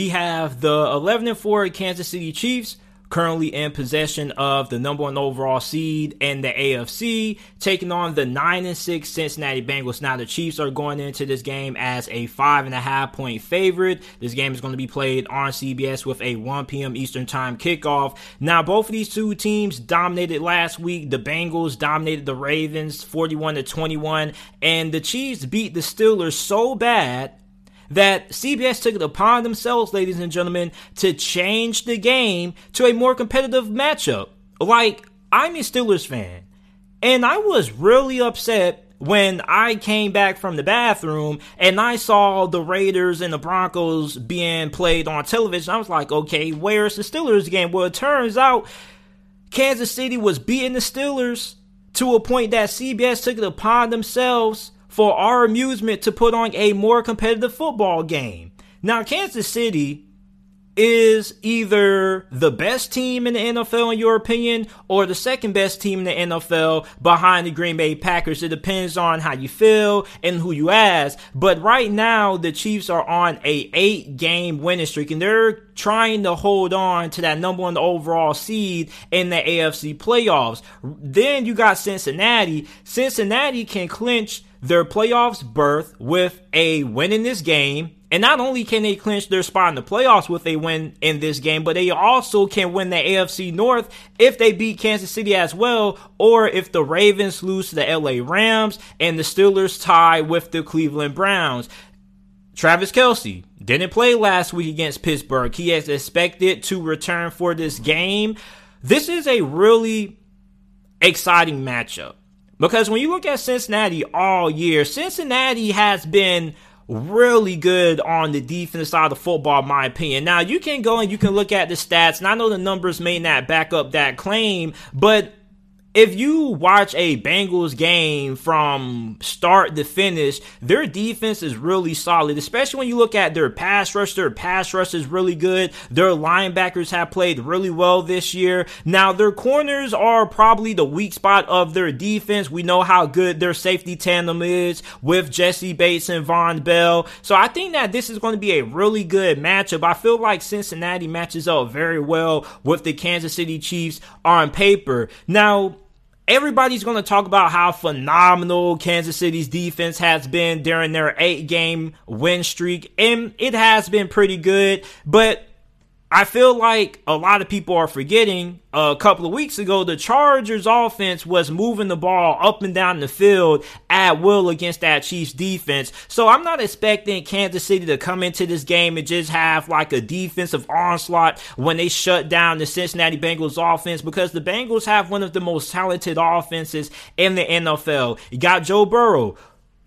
We have the 11 and 4 Kansas City Chiefs currently in possession of the number one overall seed in the AFC, taking on the nine and six Cincinnati Bengals. Now the Chiefs are going into this game as a five and a half point favorite. This game is going to be played on CBS with a 1 p.m. Eastern time kickoff. Now both of these two teams dominated last week. The Bengals dominated the Ravens 41 to 21, and the Chiefs beat the Steelers so bad that CBS took it upon themselves, ladies and gentlemen, to change the game to a more competitive matchup. Like, I'm a Steelers fan, and I was really upset when I came back from the bathroom and I saw the Raiders and the Broncos being played on television. I was like, okay, where's the Steelers game? Well, it turns out Kansas City was beating the Steelers to a point that CBS took it upon themselves for our amusement to put on a more competitive football game. Now, Kansas City is either the best team in the NFL in your opinion or the second best team in the NFL behind the Green Bay Packers. It depends on how you feel and who you ask. But right now the Chiefs are on a 8 game winning streak and they're trying to hold on to that number one overall seed in the AFC playoffs. Then you got Cincinnati. Cincinnati can clinch their playoffs berth with a win in this game. And not only can they clinch their spot in the playoffs with a win in this game, but they also can win the AFC North if they beat Kansas City as well, or if the Ravens lose to the LA Rams and the Steelers tie with the Cleveland Browns. Travis Kelce didn't play last week against Pittsburgh. He is expected to return for this game. This is a really exciting matchup. Because when you look at Cincinnati all year, Cincinnati has been really good on the defensive side of football, in my opinion. Now, you can go and you can look at the stats, and I know the numbers may not back up that claim, but if you watch a Bengals game from start to finish, their defense is really solid, especially when you look at their pass rush. Their pass rush is really good. Their linebackers have played really well this year. Now, their corners are probably the weak spot of their defense. We know how good their safety tandem is with Jessie Bates and Vonn Bell. So I think that this is going to be a really good matchup. I feel like Cincinnati matches up very well with the Kansas City Chiefs on paper. Now, everybody's going to talk about how phenomenal Kansas City's defense has been during their eight game win streak. And it has been pretty good, but I feel like a lot of people are forgetting uh, a couple of weeks ago, the Chargers offense was moving the ball up and down the field at will against that Chiefs defense. So I'm not expecting Kansas City to come into this game and just have like a defensive onslaught when they shut down the Cincinnati Bengals offense because the Bengals have one of the most talented offenses in the NFL. You got Joe Burrow,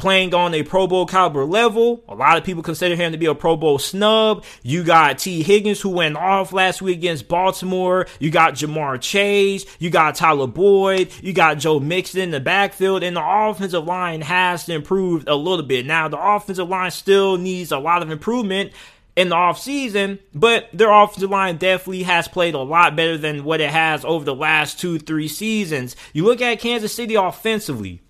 playing on a Pro Bowl caliber level. A lot of people consider him to be a Pro Bowl snub. You got Tee Higgins who went off last week against Baltimore. You got Ja'Marr Chase. You got Tyler Boyd. You got Joe Mixon in the backfield. And the offensive line has improved a little bit. Now, the offensive line still needs a lot of improvement in the offseason, but their offensive line definitely has played a lot better than what it has over the last two, three seasons. You look at Kansas City offensively.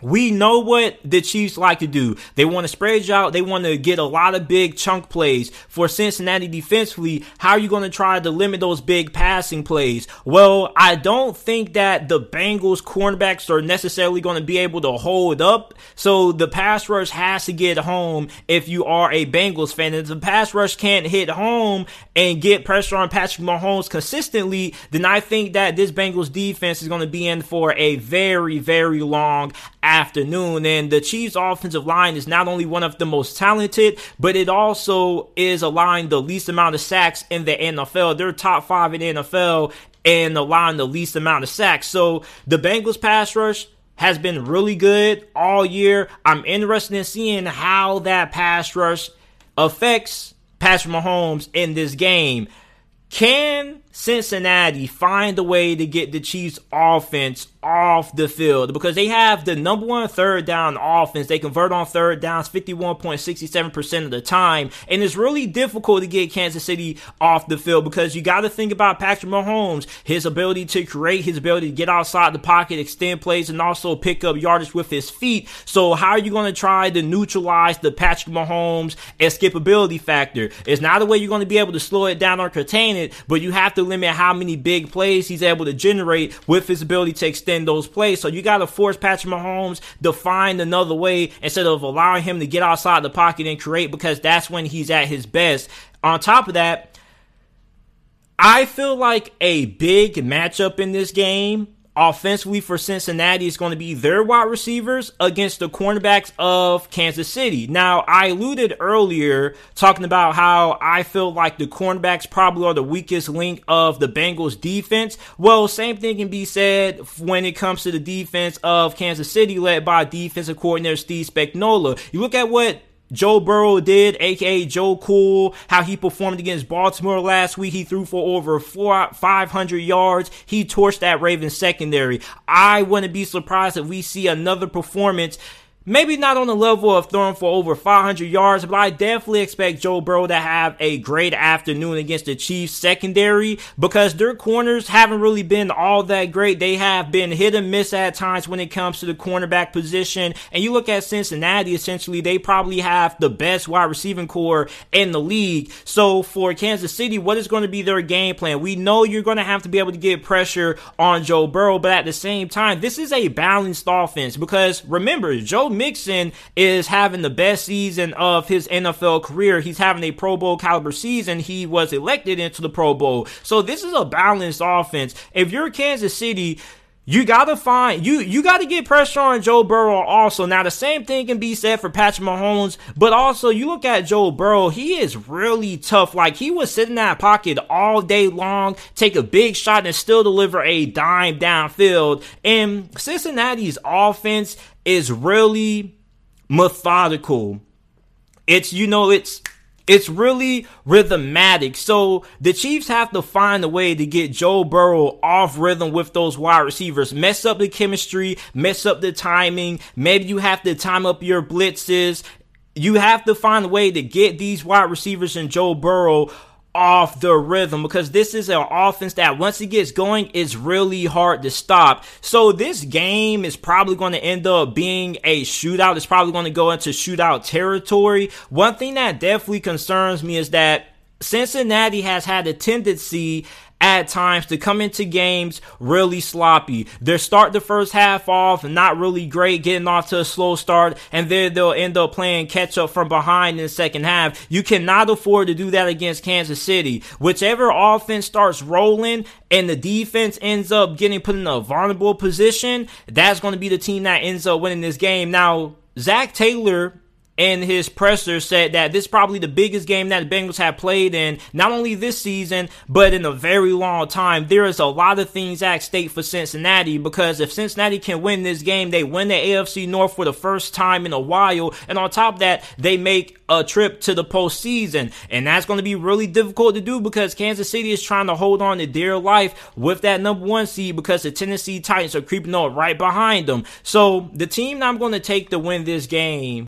We know what the Chiefs like to do. They want to spread you out. They want to get a lot of big chunk plays. For Cincinnati defensively, how are you going to try to limit those big passing plays? Well, I don't think that the Bengals cornerbacks are necessarily going to be able to hold up. So the pass rush has to get home if you are a Bengals fan. If the pass rush can't hit home and get pressure on Patrick Mahomes consistently, then I think that this Bengals defense is going to be in for a very, very long afternoon. And the Chiefs offensive line is not only one of the most talented, but it also is allowing the least amount of sacks in the NFL. They're top five in the NFL and allowing the least amount of sacks. So the Bengals pass rush has been really good all year. I'm interested in seeing how that pass rush affects Patrick Mahomes in this game. Can Cincinnati find a way to get the Chiefs offense off the field because they have the number one third down offense. They convert on third downs 51.67% of the time. And it's really difficult to get Kansas City off the field because you got to think about Patrick Mahomes, his ability to create, his ability to get outside the pocket, extend plays, and also pick up yardage with his feet. So how are you going to try to neutralize the Patrick Mahomes escapability factor? It's not a way you're going to be able to slow it down or contain it, but you have to limit how many big plays he's able to generate with his ability to extend those plays. So you got to force Patrick Mahomes to find another way instead of allowing him to get outside the pocket and create because that's when he's at his best. On top of that, I feel like a big matchup in this game offensively for Cincinnati is going to be their wide receivers against the cornerbacks of Kansas City. Now, I alluded earlier talking about how I feel like the cornerbacks probably are the weakest link of the Bengals defense. Well, same thing can be said when it comes to the defense of Kansas City led by defensive coordinator Steve Spagnuolo. You look at what Joe Burrow did, aka Joe Cool, how he performed against Baltimore last week. He threw for over four, 500 yards. He torched that Ravens secondary. I wouldn't be surprised if we see another performance Maybe not on the level of throwing for over 500 yards, but I definitely expect Joe Burrow to have a great afternoon against the Chiefs secondary because their corners haven't really been all that great. They have been hit and miss at times when it comes to the cornerback position. And you look at Cincinnati, essentially, they probably have the best wide receiving core in the league. So for Kansas City, what is going to be their game plan? We know you're going to have to be able to get pressure on Joe Burrow, but at the same time, this is a balanced offense because remember, Joe Mixon is having the best season of his NFL career. He's having a Pro Bowl caliber season. He was elected into the Pro Bowl. So this is a balanced offense. If you're Kansas City, you gotta find you you gotta get pressure on Joe Burrow also. Now the same thing can be said for Patrick Mahomes, but also you look at Joe Burrow, he is really tough. Like he was sitting in that pocket all day long, take a big shot and still deliver a dime downfield. And Cincinnati's offense is really methodical. It's you know it's it's really rhythmatic. So the Chiefs have to find a way to get Joe Burrow off rhythm with those wide receivers. Mess up the chemistry, mess up the timing. Maybe you have to time up your blitzes. You have to find a way to get these wide receivers and Joe Burrow off the rhythm because this is an offense that once it gets going is really hard to stop. So this game is probably going to end up being a shootout. It's probably going to go into shootout territory. One thing that definitely concerns me is that Cincinnati has had a tendency at times to come into games really sloppy. They start the first half off not really great, getting off to a slow start, and then they'll end up playing catch up from behind in the second half. You cannot afford to do that against Kansas City. Whichever offense starts rolling and the defense ends up getting put in a vulnerable position, that's going to be the team that ends up winning this game. Now, Zac Taylor in his presser said that this is probably the biggest game that the Bengals have played in, not only this season, but in a very long time. There is a lot of things at stake for Cincinnati because if Cincinnati can win this game, they win the AFC North for the first time in a while. And on top of that, they make a trip to the postseason. And that's going to be really difficult to do because Kansas City is trying to hold on to dear life with that number one seed because the Tennessee Titans are creeping up right behind them. So the team that I'm going to take to win this game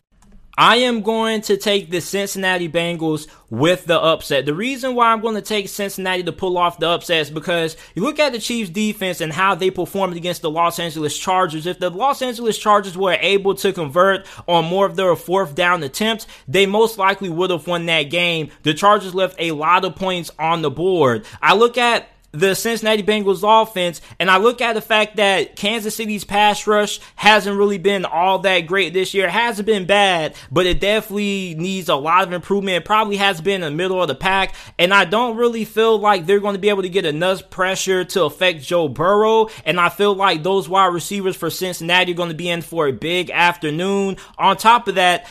I am going to take the Cincinnati Bengals with the upset. The reason why I'm going to take Cincinnati to pull off the upset is because you look at the Chiefs defense and how they performed against the Los Angeles Chargers. If the Los Angeles Chargers were able to convert on more of their fourth down attempts, they most likely would have won that game. The Chargers left a lot of points on the board. I look at the Cincinnati Bengals offense, and I look at the fact that Kansas City's pass rush hasn't really been all that great this year. It hasn't been bad, but it definitely needs a lot of improvement. It probably has been in the middle of the pack, and I don't really feel like they're going to be able to get enough pressure to affect Joe Burrow. And I feel like those wide receivers for Cincinnati are going to be in for a big afternoon. On top of that,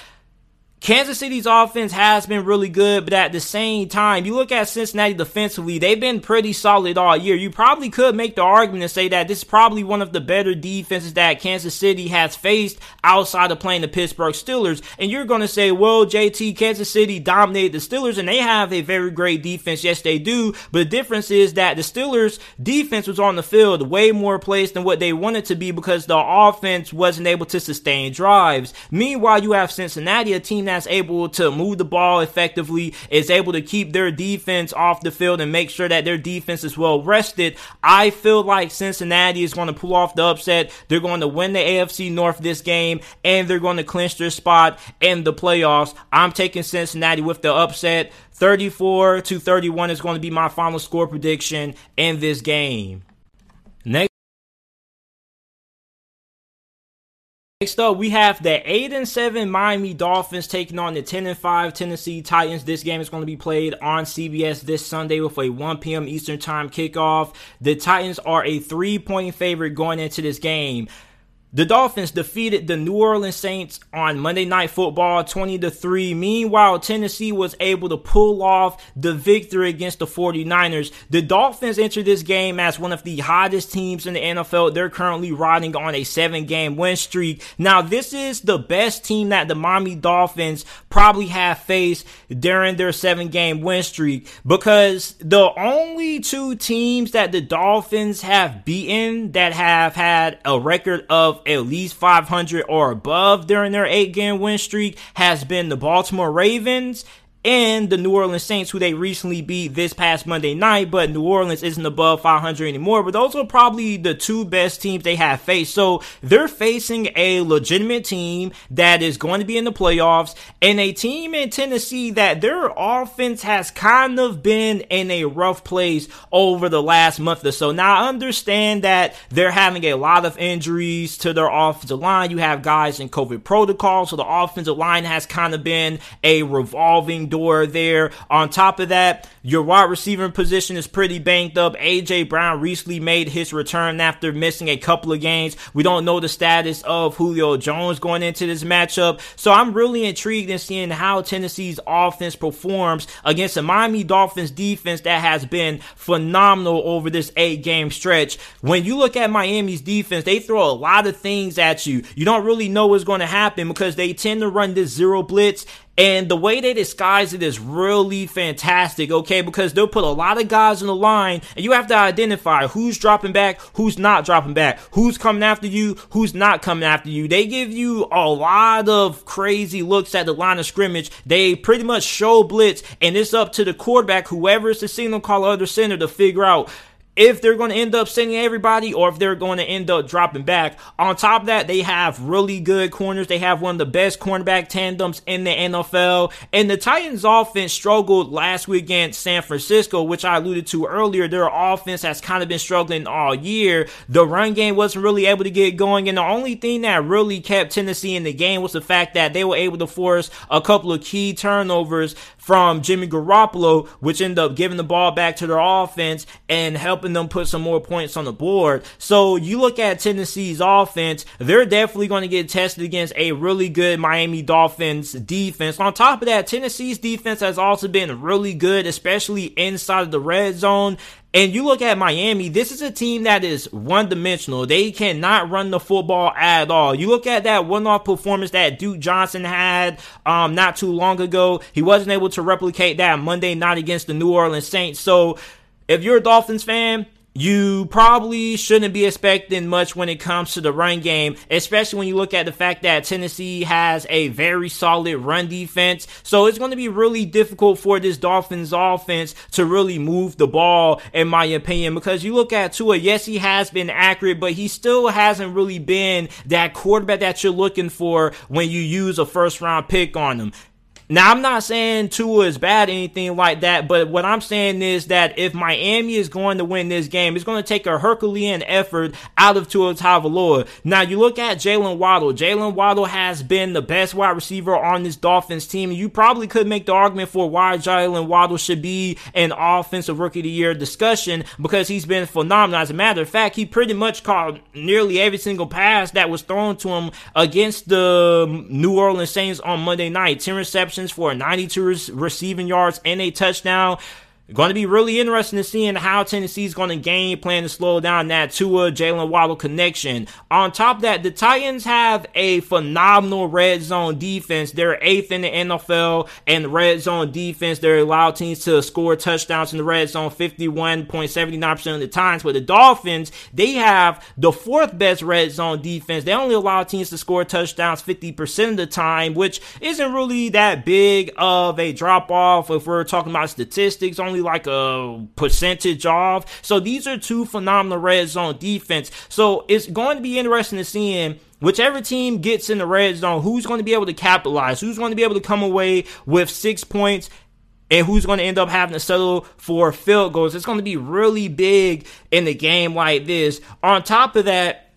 Kansas City's offense has been really good, but at the same time, you look at Cincinnati defensively, they've been pretty solid all year. You probably could make the argument and say that this is probably one of the better defenses that Kansas City has faced outside of playing the Pittsburgh Steelers. And you're going to say, well, JT, Kansas City dominated the Steelers and they have a very great defense. Yes, they do. But the difference is that the Steelers defense was on the field way more plays than what they wanted to be because the offense wasn't able to sustain drives. Meanwhile, you have Cincinnati, a team that's able to move the ball effectively, is able to keep their defense off the field and make sure that their defense is well rested. I feel like Cincinnati is going to pull off the upset. They're going to win the AFC North this game and they're going to clinch their spot in the playoffs. I'm taking Cincinnati with the upset. 34 to 31 is going to be my final score prediction in this game. Next up, we have the 8 and 7 Miami Dolphins taking on the 10 and 5 Tennessee Titans. This game is going to be played on CBS this Sunday with a 1 p.m. Eastern Time kickoff. The Titans are a three point favorite going into this game. The Dolphins defeated the New Orleans Saints on Monday Night Football 20 to 3. Meanwhile, Tennessee was able to pull off the victory against the 49ers. The Dolphins entered this game as one of the hottest teams in the NFL. They're currently riding on a 7-game win streak. Now, this is the best team that the Miami Dolphins probably have faced during their 7-game win streak because the only two teams that the Dolphins have beaten that have had a record of at least 500 or above during their eight game win streak has been the Baltimore Ravens and the New Orleans Saints, who they recently beat this past Monday night, but New Orleans isn't above 500 anymore. But those are probably the two best teams they have faced. So they're facing a legitimate team that is going to be in the playoffs and a team in Tennessee that their offense has kind of been in a rough place over the last month or so. Now I understand that they're having a lot of injuries to their offensive line. You have guys in COVID protocol, so the offensive line has kind of been a revolving door there. On top of that, your wide receiver position is pretty banged up. AJ Brown recently made his return after missing a couple of games. We don't know the status of Julio Jones going into this matchup. So I'm really intrigued in seeing how Tennessee's offense performs against the Miami Dolphins defense that has been phenomenal over this eight game stretch. When you look at Miami's defense, they throw a lot of things at you. You don't really know what's going to happen because they tend to run this zero blitz and the way they disguise it is really fantastic, okay? Because they'll put a lot of guys on the line, and you have to identify who's dropping back, who's not dropping back, who's coming after you, who's not coming after you. They give you a lot of crazy looks at the line of scrimmage. They pretty much show blitz, and it's up to the quarterback, whoever is the signal caller or center, to figure out if they're going to end up sending everybody or if they're going to end up dropping back. On top of that, they have really good corners. They have one of the best cornerback tandems in the NFL. And the Titans offense struggled last week against San Francisco, which I alluded to earlier. Their offense has kind of been struggling all year. The run game wasn't really able to get going. And the only thing that really kept Tennessee in the game was the fact that they were able to force a couple of key turnovers from Jimmy Garoppolo, which ended up giving the ball back to their offense and helping them put some more points on the board. So you look at Tennessee's offense, they're definitely going to get tested against a really good Miami Dolphins defense. On top of that, Tennessee's defense has also been really good, especially inside of the red zone. And you look at Miami, this is a team that is one dimensional. They cannot run the football at all. You look at that one off performance that Duke Johnson had um, not too long ago. He wasn't able to replicate that Monday night against the New Orleans Saints. So if you're a Dolphins fan, you probably shouldn't be expecting much when it comes to the run game, especially when you look at the fact that Tennessee has a very solid run defense. So it's going to be really difficult for this Dolphins offense to really move the ball, in my opinion, because you look at Tua, yes, he has been accurate, but he still hasn't really been that quarterback that you're looking for when you use a first round pick on him. Now, I'm not saying Tua is bad, anything like that, but what I'm saying is that if Miami is going to win this game, it's going to take a Herculean effort out of Tua Tagovailoa. Now, you look at Jaylen Waddle. Jaylen Waddle has been the best wide receiver on this Dolphins team. You probably could make the argument for why Jaylen Waddle should be an offensive rookie of the year discussion because he's been phenomenal. As a matter of fact, he pretty much caught nearly every single pass that was thrown to him against the New Orleans Saints on Monday night. 10 receptions receptions for 92 receiving yards and a touchdown. Going to be really interesting to seeing how Tennessee is going to game plan to slow down that Tua Jaylen Waddle connection. On top of that, the Titans have a phenomenal red zone defense. They're eighth in the NFL and red zone defense. They're allowed teams to score touchdowns in the red zone 51.79% of the times. But the Dolphins, they have the fourth best red zone defense. They only allow teams to score touchdowns 50% of the time, which isn't really that big of a drop off if we're talking about statistics. Only like a percentage off. So these are two phenomenal red zone defense. So it's going to be interesting to see in whichever team gets in the red zone, who's going to be able to capitalize, who's going to be able to come away with six points. And who's going to end up having to settle for field goals? It's going to be really big in a game like this. On top of that,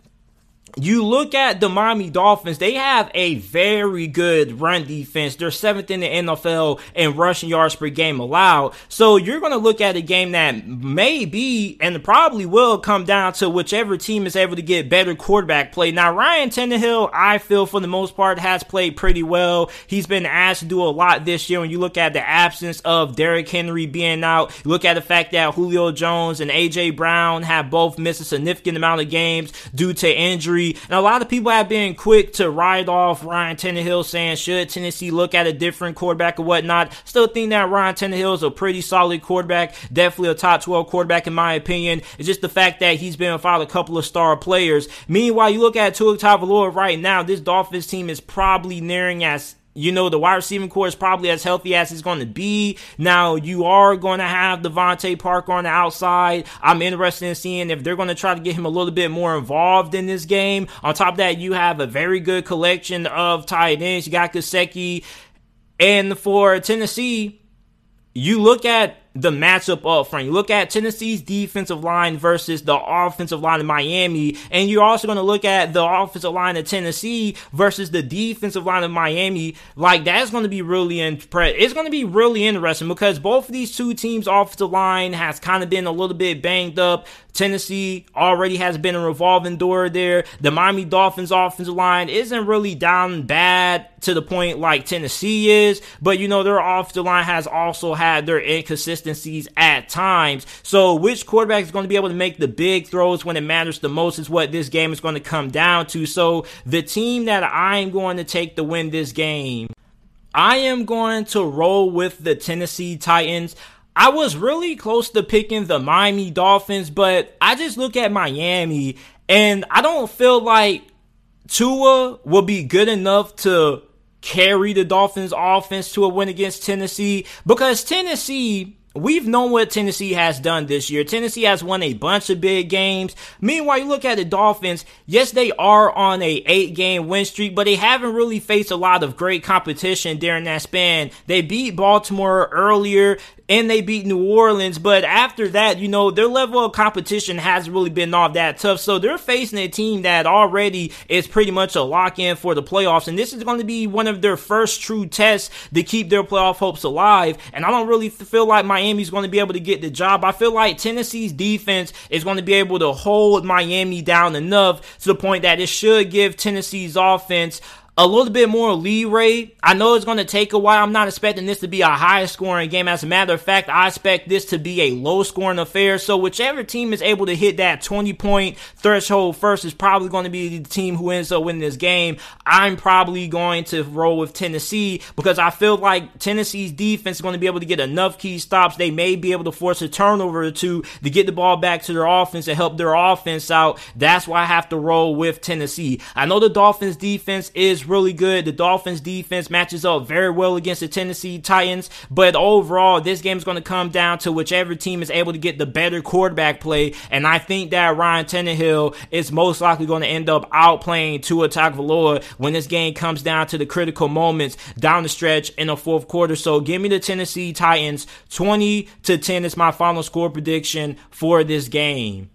you look at the Miami Dolphins, they have a very good run defense. They're seventh in the NFL in rushing yards per game allowed. So you're going to look at a game that may be and probably will come down to whichever team is able to get better quarterback play. Now, Ryan Tannehill, I feel for the most part, has played pretty well. He's been asked to do a lot this year. When you look at the absence of Derrick Henry being out, look at the fact that Julio Jones and AJ Brown have both missed a significant amount of games due to injury. And a lot of people have been quick to ride off Ryan Tannehill saying, should Tennessee look at a different quarterback or whatnot? Still think that Ryan Tannehill is a pretty solid quarterback. Definitely a top 12 quarterback in my opinion. It's just the fact that he's been without a couple of star players. Meanwhile, you look at Tua Tagovailoa right now, this Dolphins team is probably nearing as you know, the wide receiving core is probably as healthy as it's going to be. Now, you are going to have DeVante Parker on the outside. I'm interested in seeing if they're going to try to get him a little bit more involved in this game. On top of that, you have a very good collection of tight ends. You got Gesicki. And for Tennessee, you look at the matchup up front. You look at Tennessee's defensive line versus the offensive line of Miami, and you're also going to look at the offensive line of Tennessee versus the defensive line of Miami. Like that's going to be really impre- It's going to be really interesting because both of these two teams' offensive line has kind of been a little bit banged up. Tennessee already has been a revolving door there. The Miami Dolphins offensive line isn't really down bad to the point like Tennessee is, but you know, their offensive line has also had their inconsistencies at times. So, which quarterback is going to be able to make the big throws when it matters the most is what this game is going to come down to. So, the team that I'm going to take to win this game I am going to roll with the Tennessee Titans. I was really close to picking the Miami Dolphins, but I just look at Miami and I don't feel like Tua will be good enough to carry the Dolphins offense to a win against Tennessee because Tennessee We've known what Tennessee has done this year. Tennessee has won a bunch of big games. Meanwhile, you look at the Dolphins. Yes, they are on a eight game win streak, but they haven't really faced a lot of great competition during that span. They beat Baltimore earlier and they beat New Orleans. But after that, you know, their level of competition hasn't really been all that tough. So they're facing a team that already is pretty much a lock in for the playoffs. And this is going to be one of their first true tests to keep their playoff hopes alive. And I don't really feel like Miami's going to be able to get the job. I feel like Tennessee's defense is going to be able to hold Miami down enough to the point that it should give Tennessee's offense a little bit more leeway. I know it's going to take a while. I'm not expecting this to be a high scoring game. As a matter of fact, I expect this to be a low scoring affair. So whichever team is able to hit that 20 point threshold first is probably going to be the team who ends up winning this game. I'm probably going to roll with Tennessee because I feel like Tennessee's defense is going to be able to get enough key stops. They may be able to force a turnover or two to get the ball back to their offense and help their offense out. That's why I have to roll with Tennessee. I know the Dolphins defense is really good. The Dolphins defense matches up very well against the Tennessee Titans. But overall, this game is going to come down to whichever team is able to get the better quarterback play. And I think that Ryan Tannehill is most likely going to end up outplaying Tua Tagovailoa when this game comes down to the critical moments down the stretch in the fourth quarter. So give me the Tennessee Titans 20 to 10 is my final score prediction for this game.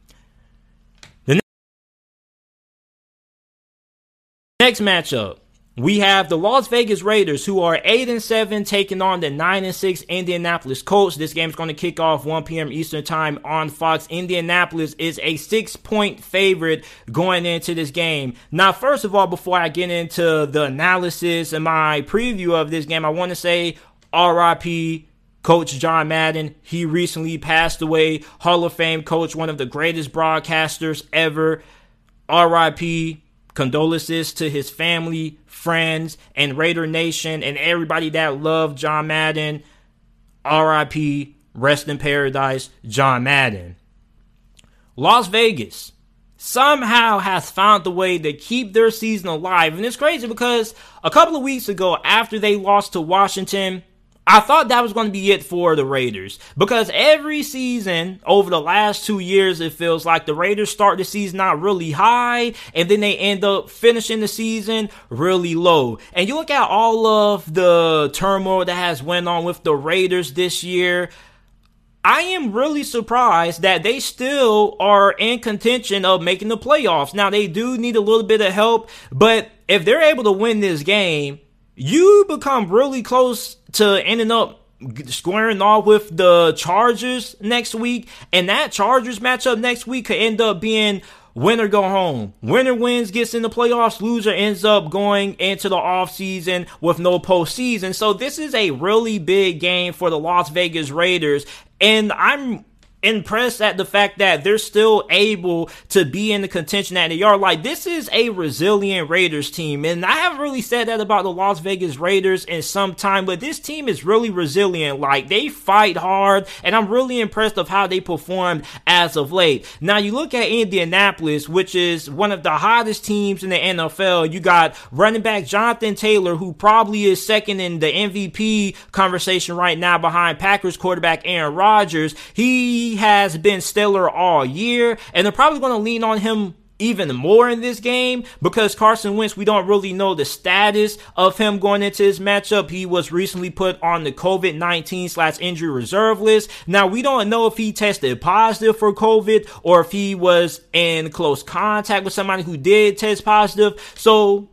Next matchup we have the Las Vegas Raiders, who are eight and seven, taking on the nine and six Indianapolis Colts. This game is going to kick off 1 p.m. Eastern Time on Fox. Indianapolis is a six-point favorite going into this game. Now, first of all, before I get into the analysis and my preview of this game, I want to say R.I.P. Coach John Madden, he recently passed away. Hall of Fame coach, one of the greatest broadcasters ever. RIP, condolences to his family, friends, and Raider Nation, and everybody that loved John Madden. RIP, rest in paradise, John Madden. Las Vegas somehow has found the way to keep their season alive. And it's crazy because a couple of weeks ago, after they lost to Washington, I thought that was going to be it for the Raiders because every season over the last two years, it feels like the Raiders start the season out really high and then they end up finishing the season really low. And you look at all of the turmoil that has went on with the Raiders this year. I am really surprised that they still are in contention of making the playoffs. Now they do need a little bit of help, but if they're able to win this game, you become really close to ending up squaring off with the Chargers next week, and that Chargers matchup next week could end up being winner go home. Winner wins, gets in the playoffs. Loser ends up going into the offseason with no postseason. So this is a really big game for the Las Vegas Raiders. And I'm impressed at the fact that they're still able to be in the contention that they are. Like, this is a resilient Raiders team. And I haven't really said that about the Las Vegas Raiders in some time, but this team is really resilient. Like, they fight hard, and I'm really impressed of how they performed as of late. Now, you look at Indianapolis, which is one of the hottest teams in the NFL. You got running back Jonathan Taylor, who probably is second in the MVP conversation right now behind Packers quarterback Aaron Rodgers. He has been stellar all year, and they're probably going to lean on him even more in this game because Carson Wentz, we don't really know the status of him going into this matchup. He was recently put on the COVID 19 slash injury reserve list. Now, we don't know if he tested positive for COVID or if he was in close contact with somebody who did test positive. So,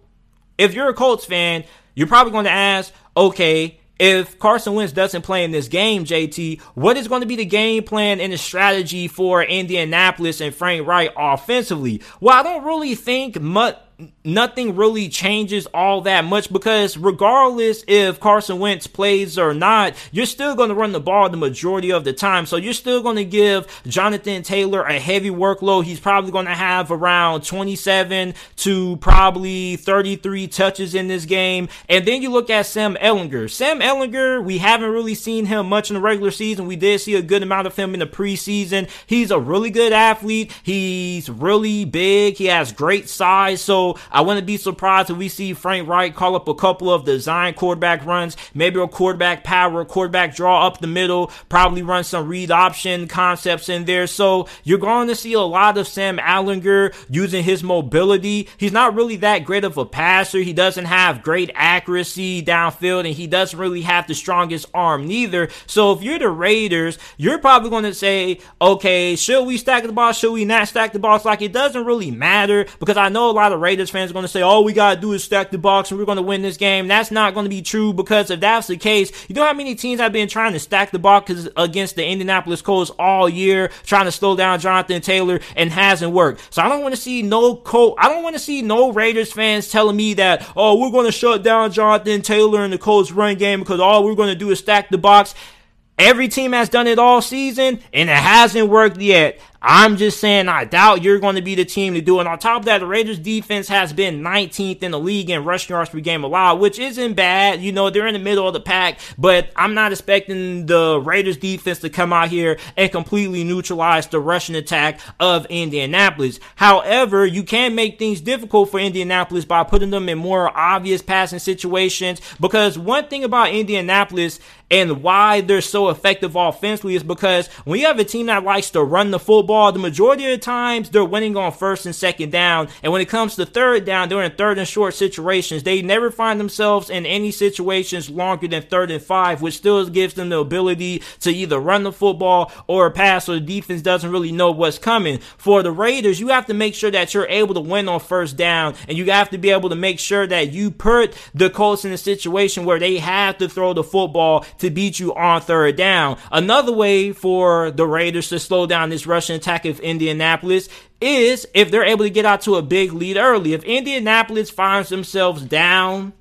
if you're a Colts fan, you're probably going to ask, okay, if Carson Wentz doesn't play in this game, JT, what is going to be the game plan and the strategy for Indianapolis and Frank Reich offensively? Well, I don't really think much nothing really changes all that much because regardless if Carson Wentz plays or not, you're still going to run the ball the majority of the time. So you're still going to give Jonathan Taylor a heavy workload. He's probably going to have around 27 to probably 33 touches in this game. And then you look at Sam Ehlinger. Sam Ehlinger, we haven't really seen him much in the regular season. We did see a good amount of him in the preseason. He's a really good athlete. He's really big. He has great size. So I wouldn't be surprised if we see Frank Reich call up a couple of design quarterback runs, maybe a quarterback power, quarterback draw up the middle, probably run some read option concepts in there. So you're going to see a lot of Sam Ehlinger using his mobility. He's not really that great of a passer. He doesn't have great accuracy downfield and he doesn't really have the strongest arm neither. So if you're the Raiders, you're probably going to say, okay, should we stack the ball? Should we not stack the box? Like it doesn't really matter because I know a lot of Raiders fans are going to say, all we got to do is stack the box and we're going to win this game. That's not going to be true because if that's the case, you know how many teams have been trying to stack the box against the Indianapolis Colts all year, trying to slow down Jonathan Taylor and hasn't worked. So I don't want to see no Colt, I don't want to see no Raiders fans telling me that, oh, we're going to shut down Jonathan Taylor and the Colts run game because all we're going to do is stack the box. Every team has done it all season and it hasn't worked yet. I'm just saying I doubt you're going to be the team to do it. On top of that, the Raiders defense has been 19th in the league in rushing yards per game allowed, which isn't bad. You know, they're in the middle of the pack, but I'm not expecting the Raiders defense to come out here and completely neutralize the rushing attack of Indianapolis. However, you can make things difficult for Indianapolis by putting them in more obvious passing situations because one thing about Indianapolis and why they're so effective offensively is because when you have a team that likes to run the football, the majority of the times they're winning on first and second down. And when it comes to third down, they're in third and short situations. They never find themselves in any situations longer than third and five, which still gives them the ability to either run the football or pass, so the defense doesn't really know what's coming. For the Raiders, you have to make sure that you're able to win on first down, and you have to be able to make sure that you put the Colts in a situation where they have to throw the football to beat you on third down. Another way for the Raiders to slow down this rushing attack of Indianapolis is if they're able to get out to a big lead early. If Indianapolis finds themselves down,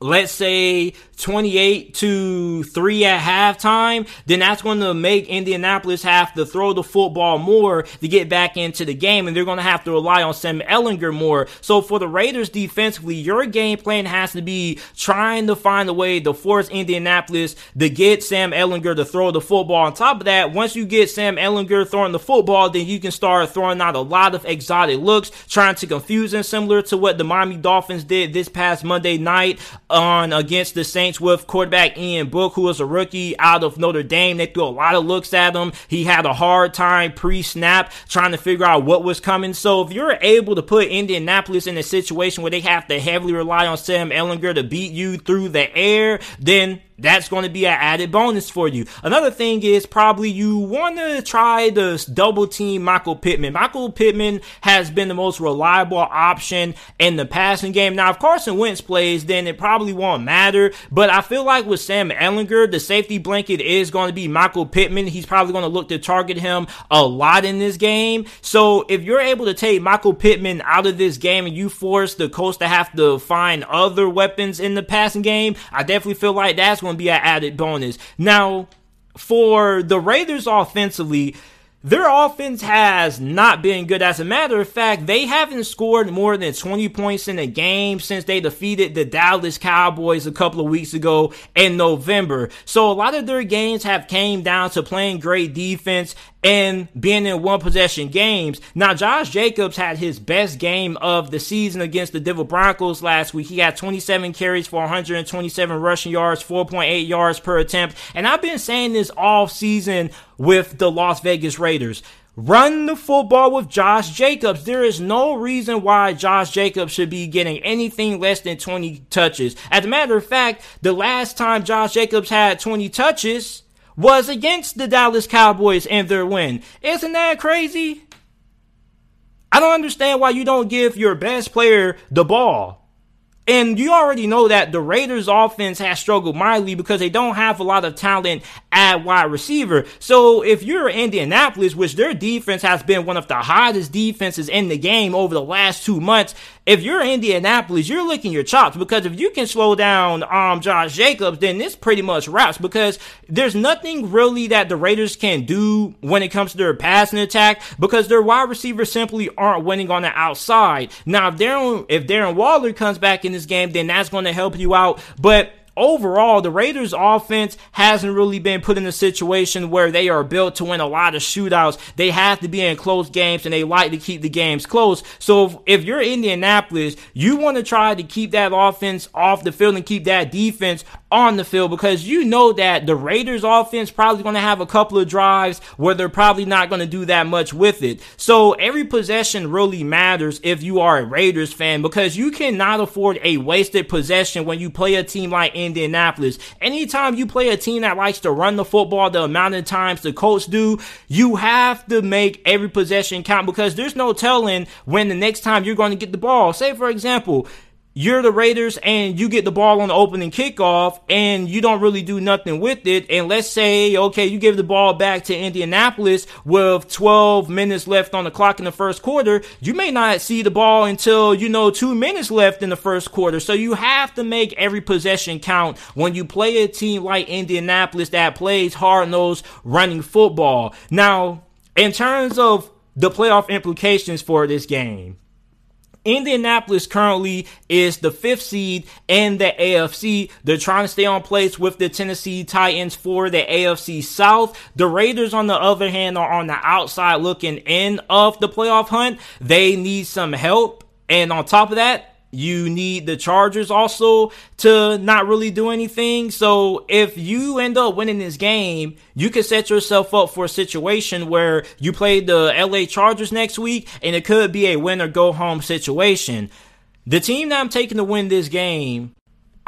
let's say 28 to 3 at halftime, then that's going to make Indianapolis have to throw the football more to get back into the game, and they're going to have to rely on Sam Ehlinger more. So for the Raiders defensively, your game plan has to be trying to find a way to force Indianapolis to get Sam Ehlinger to throw the football. On top of that, once you get Sam Ehlinger throwing the football, then you can start throwing out a lot of exotic looks, trying to confuse him, similar to what the Miami Dolphins did this past Monday night on against the Saints with quarterback Ian Book, who was a rookie out of Notre Dame. They threw a lot of looks at him. He had a hard time pre-snap trying to figure out what was coming. So if you're able to put Indianapolis in a situation where they have to heavily rely on Sam Ehlinger to beat you through the air, then that's going to be an added bonus for you. Another thing is probably you want to try to double team Michael Pittman. Michael Pittman has been the most reliable option in the passing game. Now, if Carson Wentz plays, then it probably won't matter. But I feel like with Sam Ehlinger, the safety blanket is going to be Michael Pittman. He's probably going to look to target him a lot in this game. So if you're able to take Michael Pittman out of this game and you force the Colts to have to find other weapons in the passing game, I definitely feel like that's going to be an added bonus. Now, for the Raiders offensively, their offense has not been good. As a matter of fact, they haven't scored more than 20 points in a game since they defeated the Dallas Cowboys a couple of weeks ago in November. So a lot of their games have came down to playing great defense and being in one possession games. Now, Josh Jacobs had his best game of the season against the Denver Broncos last week. He had 27 carries for 127 rushing yards, 4.8 yards per attempt. And I've been saying this all season with the Las Vegas Raiders. Run the football with Josh Jacobs. There is no reason why Josh Jacobs should be getting anything less than 20 touches. As a matter of fact, the last time Josh Jacobs had 20 touches, was against the Dallas Cowboys and their win. Isn't that crazy? I don't understand why you don't give your best player the ball. And you already know that the Raiders offense has struggled mightily because they don't have a lot of talent at wide receiver. So if you're Indianapolis, which their defense has been one of the hottest defenses in the game over the last two months, if you're Indianapolis, you're licking your chops because if you can slow down um Josh Jacobs, then this pretty much wraps because there's nothing really that the Raiders can do when it comes to their passing attack because their wide receivers simply aren't winning on the outside. Now if Darren if Darren Waller comes back in this game, then that's going to help you out. But overall, the Raiders offense hasn't really been put in a situation where they are built to win a lot of shootouts. They have to be in close games and they like to keep the games close. So if, if you're Indianapolis, you want to try to keep that offense off the field and keep that defense on the field because you know that the Raiders offense probably going to have a couple of drives where they're probably not going to do that much with it. So every possession really matters if you are a Raiders fan because you cannot afford a wasted possession when you play a team like Indianapolis. Anytime you play a team that likes to run the football the amount of times the Colts do, you have to make every possession count because there's no telling when the next time you're going to get the ball. Say for example, you're the Raiders and you get the ball on the opening kickoff and you don't really do nothing with it. And let's say, okay, you give the ball back to Indianapolis with 12 minutes left on the clock in the first quarter. You may not see the ball until, you know, two minutes left in the first quarter. So you have to make every possession count when you play a team like Indianapolis that plays hard nosed running football. Now, in terms of the playoff implications for this game. Indianapolis currently is the fifth seed in the AFC. They're trying to stay on place with the Tennessee Titans for the AFC South. The Raiders, on the other hand, are on the outside looking in of the playoff hunt. They need some help. And on top of that, you need the Chargers also to not really do anything. So if you end up winning this game, you can set yourself up for a situation where you play the LA Chargers next week and it could be a win or go home situation. The team that I'm taking to win this game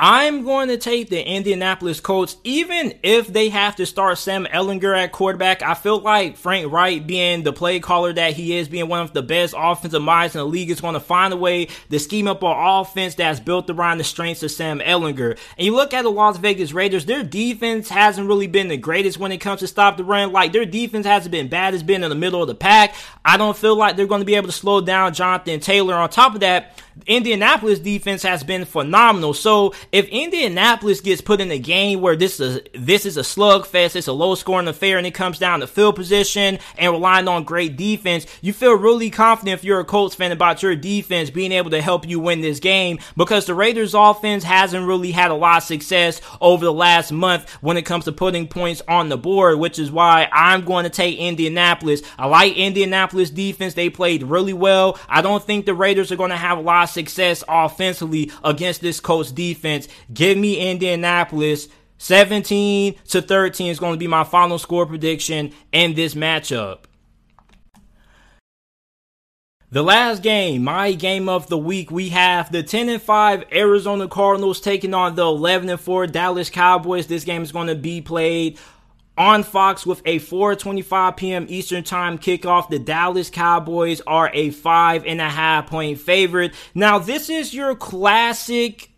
I'm going to take the Indianapolis Colts, even if they have to start Sam Ehlinger at quarterback. I feel like Frank Reich, being the play caller that he is, being one of the best offensive minds in the league, is going to find a way to scheme up an offense that's built around the strengths of Sam Ehlinger. And you look at the Las Vegas Raiders, their defense hasn't really been the greatest when it comes to stop the run. Like their defense hasn't been bad, it's been in the middle of the pack. I don't feel like they're going to be able to slow down Jonathan Taylor. On top of that, Indianapolis defense has been phenomenal. So if Indianapolis gets put in a game where this is this is a slugfest, it's a low scoring affair, and it comes down to field position and relying on great defense, you feel really confident if you're a Colts fan about your defense being able to help you win this game because the Raiders offense hasn't really had a lot of success over the last month when it comes to putting points on the board, which is why I'm going to take Indianapolis. I like Indianapolis defense. They played really well. I don't think the Raiders are going to have a lot of success offensively against this Colts defense. Give me Indianapolis. 17 to 13 is going to be my final score prediction in this matchup. The last game, my game of the week, we have the 10 and 5 Arizona Cardinals taking on the 11 and 4 Dallas Cowboys. This game is going to be played on Fox with a 4:25 p.m. Eastern Time kickoff. The Dallas Cowboys are a five and a half point favorite. Now, this is your classic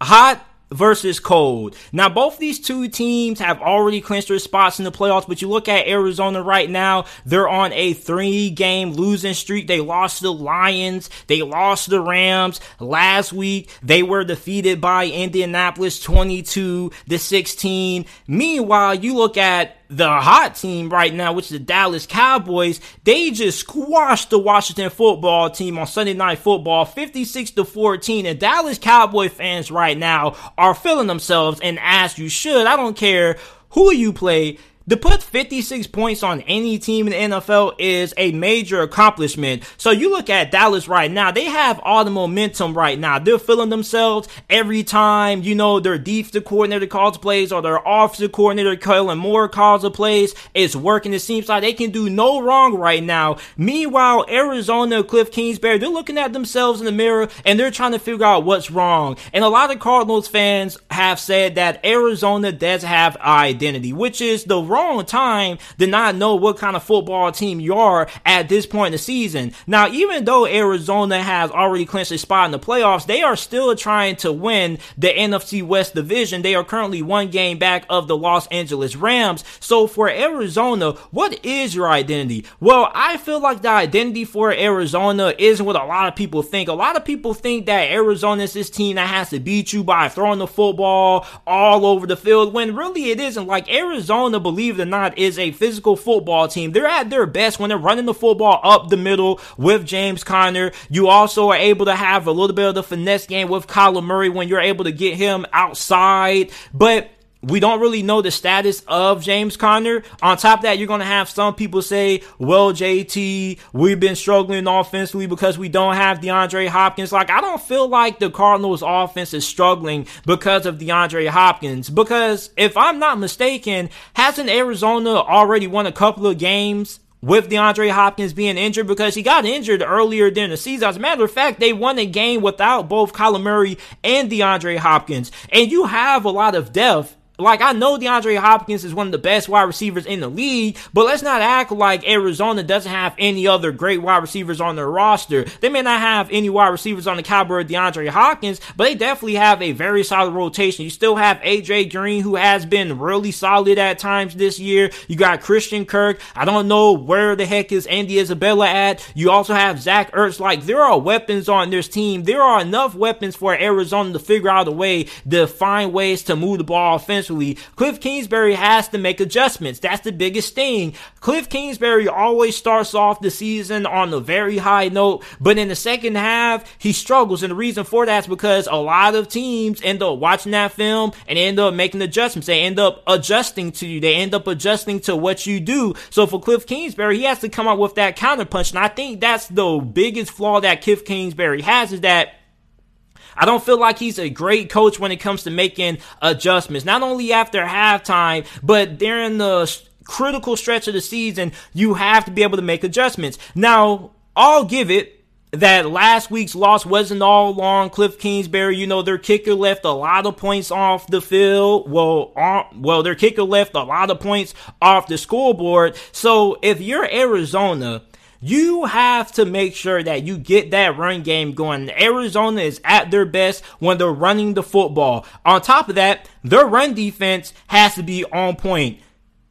hot versus cold. Now, both these two teams have already clinched their spots in the playoffs, but you look at Arizona right now, they're on a three game losing streak. They lost the Lions, they lost the Rams. Last week, they were defeated by Indianapolis 22 to 16. Meanwhile, you look at the hot team right now, which is the Dallas Cowboys, they just squashed the Washington football team on Sunday Night Football 56 to 14. And Dallas Cowboy fans right now are feeling themselves, and as you should, I don't care who you play, to put 56 points on any team in the NFL is a major accomplishment. So you look at Dallas right now, they have all the momentum right now. They're feeling themselves every time, you know, their defensive coordinator calls plays or their offensive coordinator Kellen Moore calls a plays. It's working. It seems like they can do no wrong right now. Meanwhile, Arizona, Cliff Kingsbury, they're looking at themselves in the mirror and they're trying to figure out what's wrong. And a lot of Cardinals fans have said that Arizona does have identity, which is the wrong time to not know what kind of football team you are at this point in the season. Now, even though Arizona has already clinched a spot in the playoffs, they are still trying to win the NFC West division. They are currently one game back of the Los Angeles Rams. So for Arizona, what is your identity? Well, I feel like the identity for Arizona isn't what a lot of people think. A lot of people think that Arizona is this team that has to beat you by throwing the football all over the field when really it isn't. Like Arizona, believe believe it or not, is a physical football team. They're at their best when they're running the football up the middle with James Conner. You also are able to have a little bit of the finesse game with Kyler Murray when you're able to get him outside. But we don't really know the status of James Conner. On top of that, you're going to have some people say, well, JT, we've been struggling offensively because we don't have DeAndre Hopkins. Like, I don't feel like the Cardinals offense is struggling because of DeAndre Hopkins. Because if I'm not mistaken, hasn't Arizona already won a couple of games with DeAndre Hopkins being injured because he got injured earlier during the season. As a matter of fact, they won a game without both Kyler Murray and DeAndre Hopkins. And you have a lot of depth like I know DeAndre Hopkins is one of the best wide receivers in the league, but let's not act like Arizona doesn't have any other great wide receivers on their roster. They may not have any wide receivers on the caliber of DeAndre Hopkins, but they definitely have a very solid rotation. You still have AJ Green, who has been really solid at times this year. You got Christian Kirk. I don't know where the heck is Andy Isabella at. You also have Zach Ertz. Like there are weapons on this team. There are enough weapons for Arizona to figure out a way to find ways to move the ball offensively Cliff Kingsbury has to make adjustments. That's the biggest thing. Cliff Kingsbury always starts off the season on a very high note, but in the second half, he struggles. And the reason for that is because a lot of teams end up watching that film and end up making adjustments. They end up adjusting to you. They end up adjusting to what you do. So for Cliff Kingsbury, he has to come up with that counterpunch. And I think that's the biggest flaw that Cliff Kingsbury has is that I don't feel like he's a great coach when it comes to making adjustments, not only after halftime, but during the critical stretch of the season, you have to be able to make adjustments. Now, I'll give it that last week's loss wasn't all long. Cliff Kingsbury. You know, their kicker left a lot of points off the field. Well, uh, well, their kicker left a lot of points off the scoreboard. So if you're Arizona, you have to make sure that you get that run game going. Arizona is at their best when they're running the football. On top of that, their run defense has to be on point.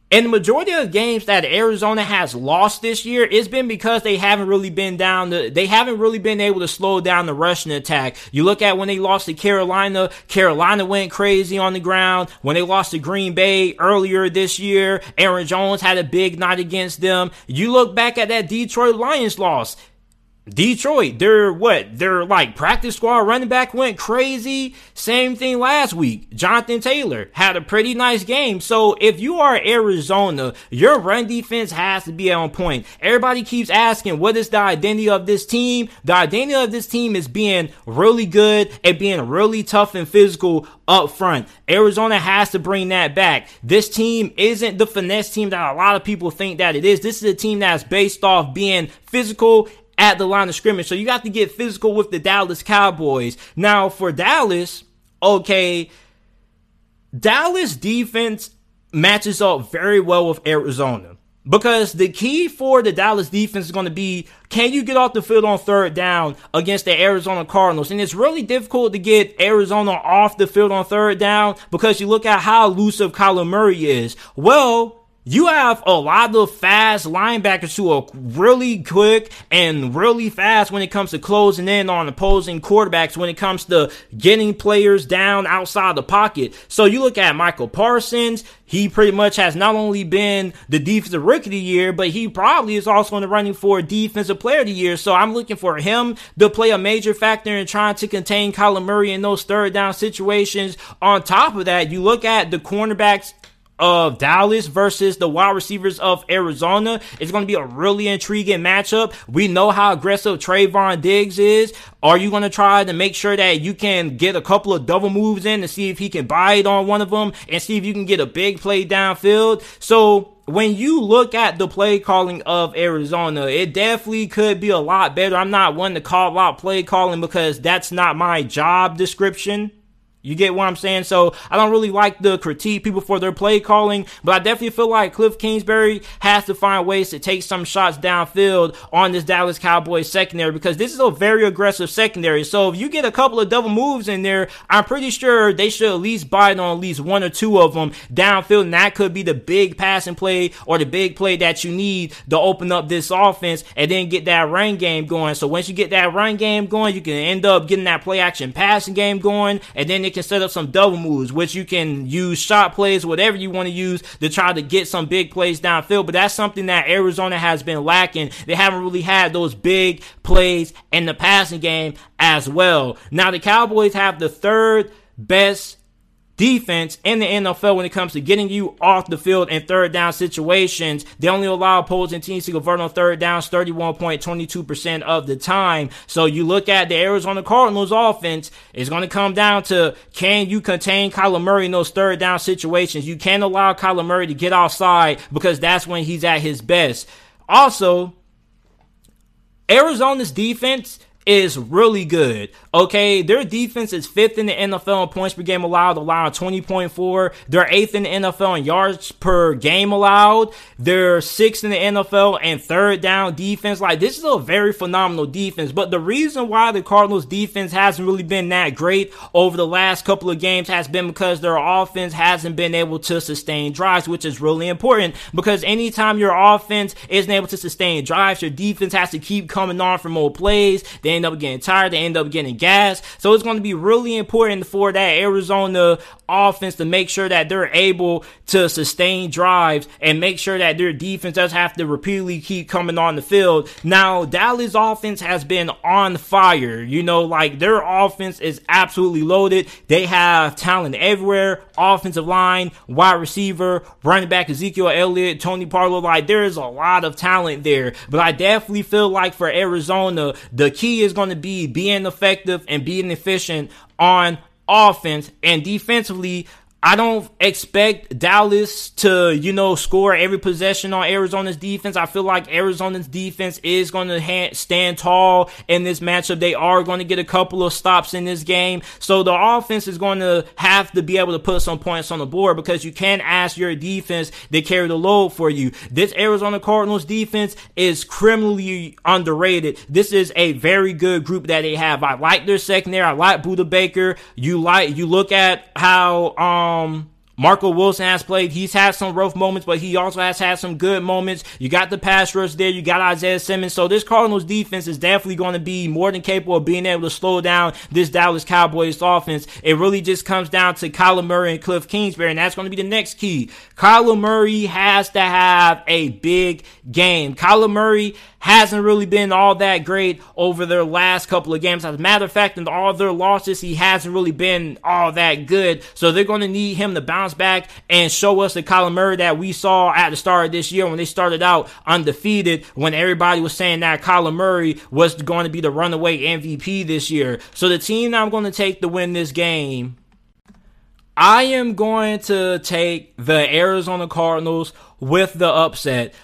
And the majority of the games that Arizona has lost this year, it's been because they haven't really been down the, they haven't really been able to slow down the rushing attack. You look at when they lost to Carolina, Carolina went crazy on the ground. When they lost to Green Bay earlier this year, Aaron Jones had a big night against them. You look back at that Detroit Lions loss. Detroit, their what? Their like practice squad running back went crazy. Same thing last week. Jonathan Taylor had a pretty nice game. So if you are Arizona, your run defense has to be on point. Everybody keeps asking, what is the identity of this team? The identity of this team is being really good and being really tough and physical up front. Arizona has to bring that back. This team isn't the finesse team that a lot of people think that it is. This is a team that's based off being physical at the line of scrimmage. So you got to get physical with the Dallas Cowboys. Now, for Dallas, okay, Dallas defense matches up very well with Arizona. Because the key for the Dallas defense is going to be can you get off the field on third down against the Arizona Cardinals? And it's really difficult to get Arizona off the field on third down because you look at how elusive Kyler Murray is. Well, you have a lot of fast linebackers who are really quick and really fast when it comes to closing in on opposing quarterbacks, when it comes to getting players down outside the pocket. So you look at Micah Parsons, he pretty much has not only been the defensive rookie of the year, but he probably is also in the running for defensive player of the year. So I'm looking for him to play a major factor in trying to contain Kyler Murray in those third down situations. On top of that, you look at the cornerbacks of Dallas versus the wide receivers of Arizona. It's going to be a really intriguing matchup. We know how aggressive Trevon Diggs is. Are you going to try to make sure that you can get a couple of double moves in to see if he can buy it on one of them and see if you can get a big play downfield? So when you look at the play calling of Arizona, it definitely could be a lot better. I'm not one to call out play calling because that's not my job description. You get what I'm saying? So I don't really like the critique people for their play calling, but I definitely feel like Cliff Kingsbury has to find ways to take some shots downfield on this Dallas Cowboys secondary because this is a very aggressive secondary. So if you get a couple of double moves in there, I'm pretty sure they should at least bite on at least one or two of them downfield, and that could be the big passing play or the big play that you need to open up this offense and then get that run game going. So once you get that run game going, you can end up getting that play action passing game going, and then it can set up some double moves, which you can use shot plays, whatever you want to use to try to get some big plays downfield. But that's something that Arizona has been lacking. They haven't really had those big plays in the passing game as well. Now the Cowboys have the third best defense in the NFL when it comes to getting you off the field in third down situations. They only allow opposing teams to convert on third downs 31.22% of the time. So you look at the Arizona Cardinals offense, it's going to come down to can you contain Kyler Murray in those third down situations? You can't allow Kyler Murray to get outside because that's when he's at his best. Also, Arizona's defense is really good. Okay, their defense is fifth in the NFL in points per game allowed, allowing 20.4. They're eighth in the NFL in yards per game allowed. They're sixth in the NFL and third down defense. Like, this is a very phenomenal defense. But the reason why the Cardinals defense hasn't really been that great over the last couple of games has been because their offense hasn't been able to sustain drives, which is really important because anytime your offense isn't able to sustain drives, your defense has to keep coming on for more plays. They end up getting tired. They end up getting gas. So it's going to be really important for that Arizona offense to make sure that they're able to sustain drives and make sure that their defense does have to repeatedly keep coming on the field. Now, Dallas offense has been on fire. You know, like their offense is absolutely loaded. They have talent everywhere. Offensive line, wide receiver, running back Ezekiel Elliott, Tony Pollard. Like there is a lot of talent there. But I definitely feel like for Arizona, the key is going to be being effective and being efficient on offense and defensively I don't expect Dallas to, you know, score every possession on Arizona's defense. I feel like Arizona's defense is going to ha- stand tall in this matchup. They are going to get a couple of stops in this game. So the offense is going to have to be able to put some points on the board because you can't ask your defense to carry the load for you. This Arizona Cardinals defense is criminally underrated. This is a very good group that they have. I like their secondary. I like Budda Baker. You like, you look at how, um, um Marco Wilson has played. He's had some rough moments, but he also has had some good moments. You got the pass rush there. You got Isaiah Simmons. So this Cardinals defense is definitely going to be more than capable of being able to slow down this Dallas Cowboys offense. It really just comes down to Kyler Murray and Cliff Kingsbury, and that's going to be the next key. Kyler Murray has to have a big game. Kyler Murray hasn't really been all that great over their last couple of games. As a matter of fact, in all their losses, he hasn't really been all that good. So they're going to need him to bounce back and show us the Kyler Murray that we saw at the start of this year when they started out undefeated, when everybody was saying that Kyler Murray was going to be the runaway MVP this year. So the team that I'm going to take to win this game I am going to take the Arizona Cardinals with the upset.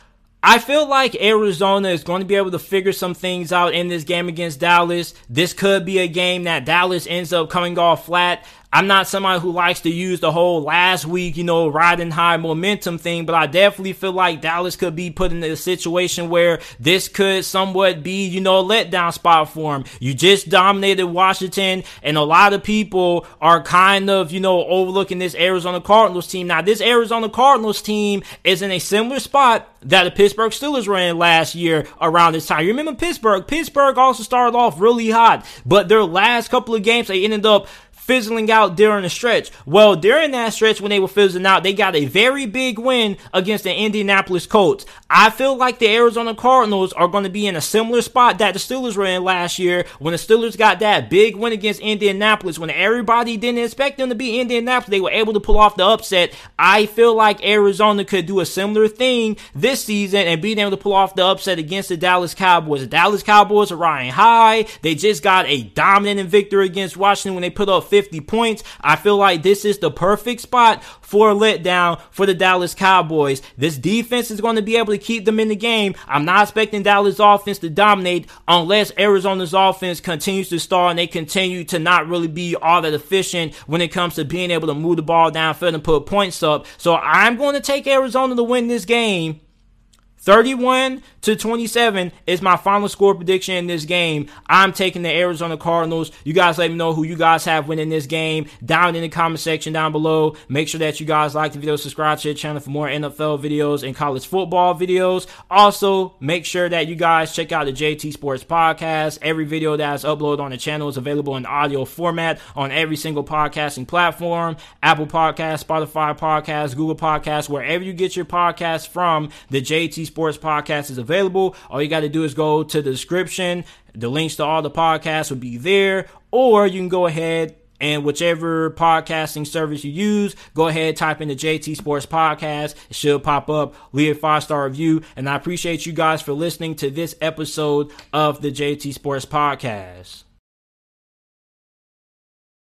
I feel like Arizona is going to be able to figure some things out in this game against Dallas. This could be a game that Dallas ends up coming off flat. I'm not somebody who likes to use the whole last week, you know, riding high momentum thing, but I definitely feel like Dallas could be put in a situation where this could somewhat be, you know, a letdown spot for him. You just dominated Washington, and a lot of people are kind of, you know, overlooking this Arizona Cardinals team. Now, this Arizona Cardinals team is in a similar spot that the Pittsburgh Steelers were in last year around this time. You remember Pittsburgh? Pittsburgh also started off really hot, but their last couple of games, they ended up fizzling out during the stretch. Well, during that stretch when they were fizzling out, they got a very big win against the Indianapolis Colts. I feel like the Arizona Cardinals are going to be in a similar spot that the Steelers were in last year when the Steelers got that big win against Indianapolis when everybody didn't expect them to be Indianapolis. They were able to pull off the upset. I feel like Arizona could do a similar thing this season and being able to pull off the upset against the Dallas Cowboys. The Dallas Cowboys are riding high. They just got a dominant victory against Washington when they put up 50 points. I feel like this is the perfect spot for a letdown for the Dallas Cowboys. This defense is going to be able to keep them in the game. I'm not expecting Dallas offense to dominate unless Arizona's offense continues to stall and they continue to not really be all that efficient when it comes to being able to move the ball downfield and put points up. So I'm going to take Arizona to win this game. 31 to 27 is my final score prediction in this game. I'm taking the Arizona Cardinals. You guys let me know who you guys have winning this game down in the comment section down below. Make sure that you guys like the video, subscribe to the channel for more NFL videos and college football videos. Also, make sure that you guys check out the JT Sports Podcast. Every video that's uploaded on the channel is available in audio format on every single podcasting platform Apple Podcast, Spotify Podcast, Google Podcast, wherever you get your podcasts from. The JT Sports Podcast is available. All you got to do is go to the description. The links to all the podcasts will be there, or you can go ahead and whichever podcasting service you use, go ahead, type in the JT Sports Podcast. It should pop up. Leave a five star review. And I appreciate you guys for listening to this episode of the JT Sports Podcast.